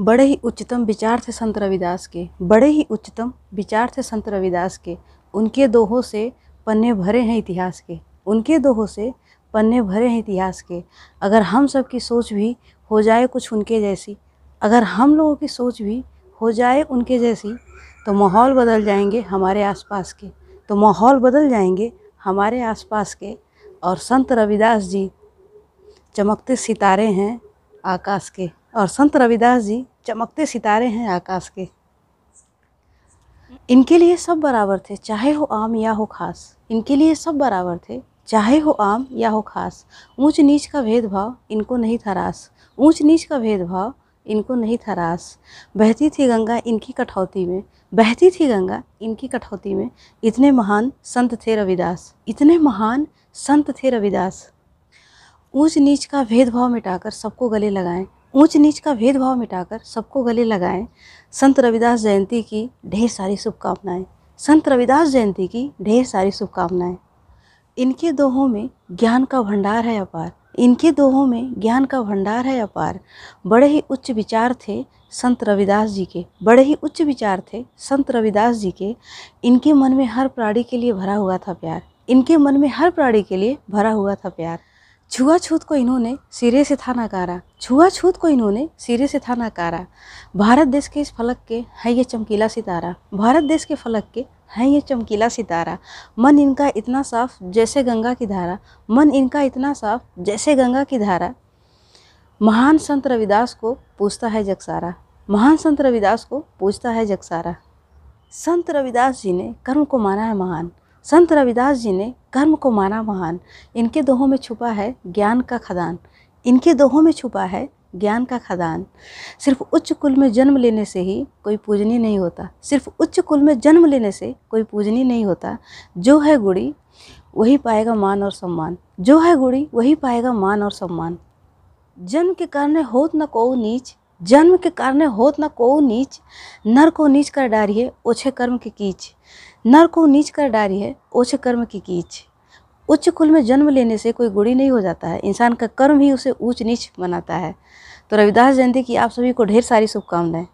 बड़े ही उच्चतम विचार थे संत रविदास के, बड़े ही उच्चतम विचार थे संत रविदास के। उनके दोहों से पन्ने भरे हैं इतिहास के। उनके दोहों से पन्ने भरे हैं इतिहास के। अगर हम सब की सोच भी हो जाए कुछ उनके जैसी, अगर हम लोगों की सोच भी हो जाए उनके जैसी तो माहौल बदल जाएँगे हमारे आसपास के। तो माहौल बदल जाएँगे हमारे आसपास के। और संत रविदास जी चमकते सितारे हैं आकाश के। और संत रविदास जी चमकते सितारे हैं आकाश के। इनके लिए सब बराबर थे, चाहे हो आम या हो खास। इनके लिए सब बराबर थे, चाहे हो आम या हो खास। ऊंच नीच का भेदभाव इनको नहीं था रास। ऊंच नीच का भेदभाव इनको नहीं था रास। बहती थी गंगा इनकी कठौती में, बहती थी गंगा इनकी कठौती में। इतने महान संत थे रविदास, इतने महान संत थे रविदास। ऊंच नीच का भेदभाव मिटाकर सबको गले लगाएँ। ऊंच नीच का भेदभाव मिटाकर सबको गले लगाएँ। संत रविदास जयंती की ढेर सारी शुभकामनाएँ। संत रविदास जयंती की ढेर सारी शुभकामनाएँ। इनके दोहों में ज्ञान का भंडार है अपार। इनके दोहों में ज्ञान का भंडार है अपार। बड़े ही उच्च विचार थे संत रविदास जी के। बड़े ही उच्च विचार थे संत रविदास जी के। इनके मन में हर प्राणी के लिए भरा हुआ था प्यार। इनके मन में हर प्राणी के लिए भरा हुआ था प्यार। छुआछूत को इन्होंने सिरे से था नकारा। छुआछूत को इन्होंने सिरे से था नकारा। भारत देश के इस फलक के है ये चमकीला सितारा। भारत देश के फलक के है ये चमकीला सितारा। मन इनका इतना साफ़ जैसे गंगा की धारा। मन इनका इतना साफ़ जैसे गंगा की धारा। महान संत रविदास को पूछता है जगसारा। महान संत रविदास को पूछता है जगसारा। संत रविदास जी ने कर्म को माना है महान। संत रविदास जी ने कर्म को माना महान। इनके दोहों में छुपा है ज्ञान का खदान। इनके दोहों में छुपा है ज्ञान का खदान। सिर्फ़ उच्च कुल में जन्म लेने से ही कोई पूजनी नहीं होता। सिर्फ़ उच्च कुल में जन्म लेने से कोई पूजनी नहीं होता। जो है गुड़ी, वही पाएगा मान और सम्मान। जो है गुड़ी, वही पाएगा मान और सम्मान। जन्म के कारण होत न को नीच। जन्म के कारण होत न को नीच। नर को नीच कर डारिए, ओछे कर्म के कीच। नर को नीच कर डारी है ओछ कर्म की कीच। उच्च कुल में जन्म लेने से कोई गुड़ी नहीं हो जाता है, इंसान का कर्म ही उसे ऊंच नीच बनाता है। तो रविदास जयंती की आप सभी को ढेर सारी शुभकामनाएँ।